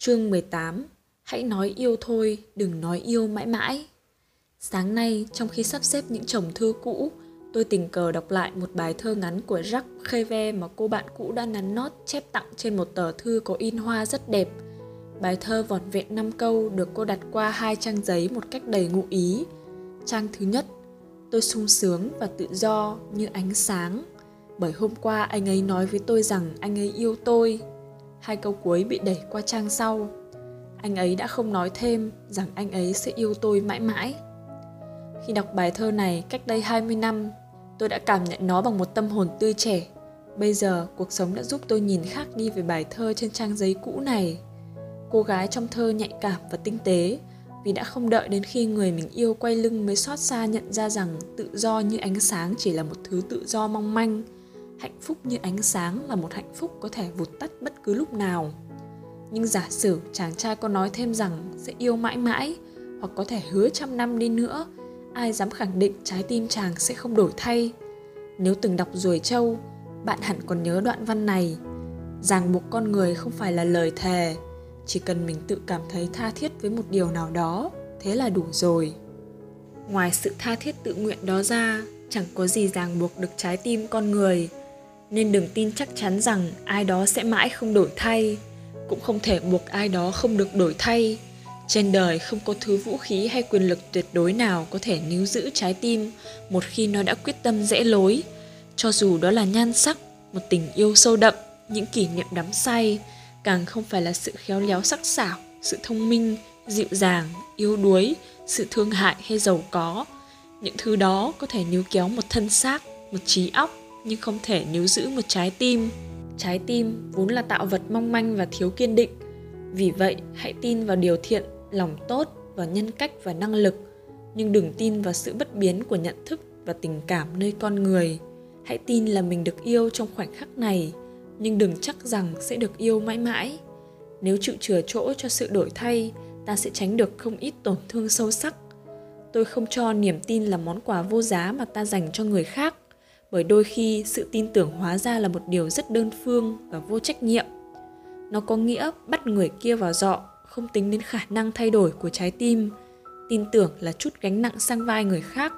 Chương 18 Hãy nói yêu thôi, đừng nói yêu mãi mãi. Sáng nay, trong khi sắp xếp những chồng thư cũ, tôi tình cờ đọc lại một bài thơ ngắn của Jacques Kheve mà cô bạn cũ đã nắn nót chép tặng trên một tờ thư có in hoa rất đẹp. Bài thơ vỏn vẹn năm câu được cô đặt qua hai trang giấy một cách đầy ngụ ý. Trang thứ nhất, tôi sung sướng và tự do như ánh sáng. Bởi hôm qua anh ấy nói với tôi rằng anh ấy yêu tôi. Hai câu cuối bị đẩy qua trang sau. Anh ấy đã không nói thêm rằng anh ấy sẽ yêu tôi mãi mãi. Khi đọc bài thơ này cách đây 20 năm, tôi đã cảm nhận nó bằng một tâm hồn tươi trẻ. Bây giờ, cuộc sống đã giúp tôi nhìn khác đi về bài thơ trên trang giấy cũ này. Cô gái trong thơ nhạy cảm và tinh tế, vì đã không đợi đến khi người mình yêu quay lưng mới xót xa nhận ra rằng tự do như ánh sáng chỉ là một thứ tự do mong manh. Hạnh phúc như ánh sáng là một hạnh phúc có thể vụt tắt bất cứ lúc nào. Nhưng giả sử chàng trai có nói thêm rằng sẽ yêu mãi mãi, hoặc có thể hứa trăm năm đi nữa, ai dám khẳng định trái tim chàng sẽ không đổi thay? Nếu từng đọc ruồi trâu bạn hẳn còn nhớ đoạn văn này, ràng buộc con người không phải là lời thề, chỉ cần mình tự cảm thấy tha thiết với một điều nào đó, thế là đủ rồi. Ngoài sự tha thiết tự nguyện đó ra, chẳng có gì ràng buộc được trái tim con người nên đừng tin chắc chắn rằng ai đó sẽ mãi không đổi thay. Cũng không thể buộc ai đó không được đổi thay. Trên đời không có thứ vũ khí hay quyền lực tuyệt đối nào có thể níu giữ trái tim một khi nó đã quyết tâm rẽ lối, cho dù đó là nhan sắc, một tình yêu sâu đậm, những kỷ niệm đắm say, càng không phải là sự khéo léo sắc sảo, sự thông minh, dịu dàng, yếu đuối, sự thương hại hay giàu có. Những thứ đó có thể níu kéo một thân xác, một trí óc, nhưng không thể níu giữ một trái tim. Trái tim vốn là tạo vật mong manh và thiếu kiên định. Vì vậy, hãy tin vào điều thiện lòng tốt vào nhân cách và năng lực. Nhưng đừng tin vào sự bất biến của nhận thức và tình cảm nơi con người. Hãy tin là mình được yêu trong khoảnh khắc này nhưng đừng chắc rằng sẽ được yêu mãi mãi. Nếu chịu chừa chỗ cho sự đổi thay ta sẽ tránh được không ít tổn thương sâu sắc. Tôi không cho niềm tin là món quà vô giá mà ta dành cho người khác bởi đôi khi sự tin tưởng hóa ra là một điều rất đơn phương và vô trách nhiệm. Nó có nghĩa bắt người kia vào dọ không tính đến khả năng thay đổi của trái tim. Tin tưởng là chút gánh nặng sang vai người khác,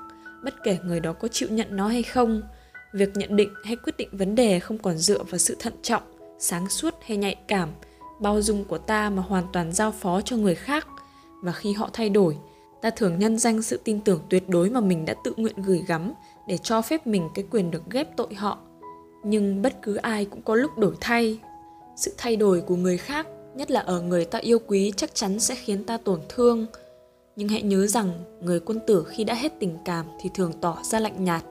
bất kể người đó có chịu nhận nó hay không. Việc nhận định hay quyết định vấn đề không còn dựa vào sự thận trọng, sáng suốt hay nhạy cảm, bao dung của ta mà hoàn toàn giao phó cho người khác. Và khi họ thay đổi ta thường nhân danh sự tin tưởng tuyệt đối mà mình đã tự nguyện gửi gắm để cho phép mình cái quyền được ghép tội họ. Nhưng bất cứ ai cũng có lúc đổi thay. Sự thay đổi của người khác, nhất là ở người ta yêu quý, chắc chắn sẽ khiến ta tổn thương. Nhưng hãy nhớ rằng, người quân tử khi đã hết tình cảm thì thường tỏ ra lạnh nhạt,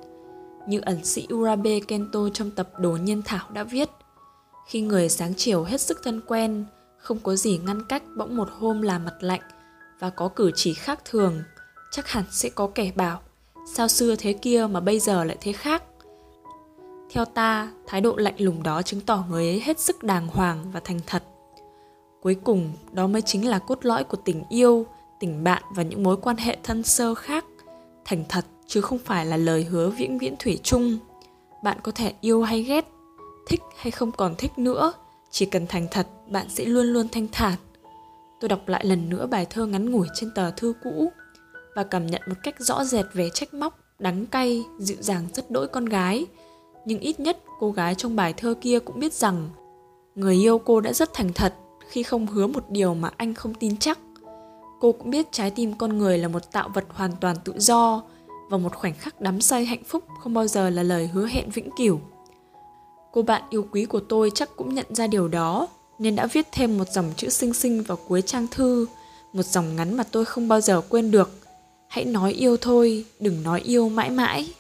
như ẩn sĩ Urabe Kento trong tập Đồ Nhiên Thảo đã viết. Khi người sáng chiều hết sức thân quen, không có gì ngăn cách bỗng một hôm là mặt lạnh và có cử chỉ khác thường, chắc hẳn sẽ có kẻ bảo, sao xưa thế kia mà bây giờ lại thế khác? Theo ta, thái độ lạnh lùng đó chứng tỏ người ấy hết sức đàng hoàng và thành thật. Cuối cùng, đó mới chính là cốt lõi của tình yêu, tình bạn và những mối quan hệ thân sơ khác. Thành thật, chứ không phải là lời hứa viễn viễn thủy chung. Bạn có thể yêu hay ghét, thích hay không còn thích nữa, chỉ cần thành thật, bạn sẽ luôn luôn thanh thản tôi đọc lại lần nữa bài thơ ngắn ngủi trên tờ thư cũ và cảm nhận một cách rõ rệt về trách móc, đắng cay, dịu dàng rất đỗi con gái. Nhưng ít nhất, cô gái trong bài thơ kia cũng biết rằng người yêu cô đã rất thành thật khi không hứa một điều mà anh không tin chắc. Cô cũng biết trái tim con người là một tạo vật hoàn toàn tự do và một khoảnh khắc đắm say hạnh phúc không bao giờ là lời hứa hẹn vĩnh cửu. Cô bạn yêu quý của tôi chắc cũng nhận ra điều đó nên đã viết thêm một dòng chữ xinh xinh vào cuối trang thư, một dòng ngắn mà tôi không bao giờ quên được. Hãy nói yêu thôi, đừng nói yêu mãi mãi.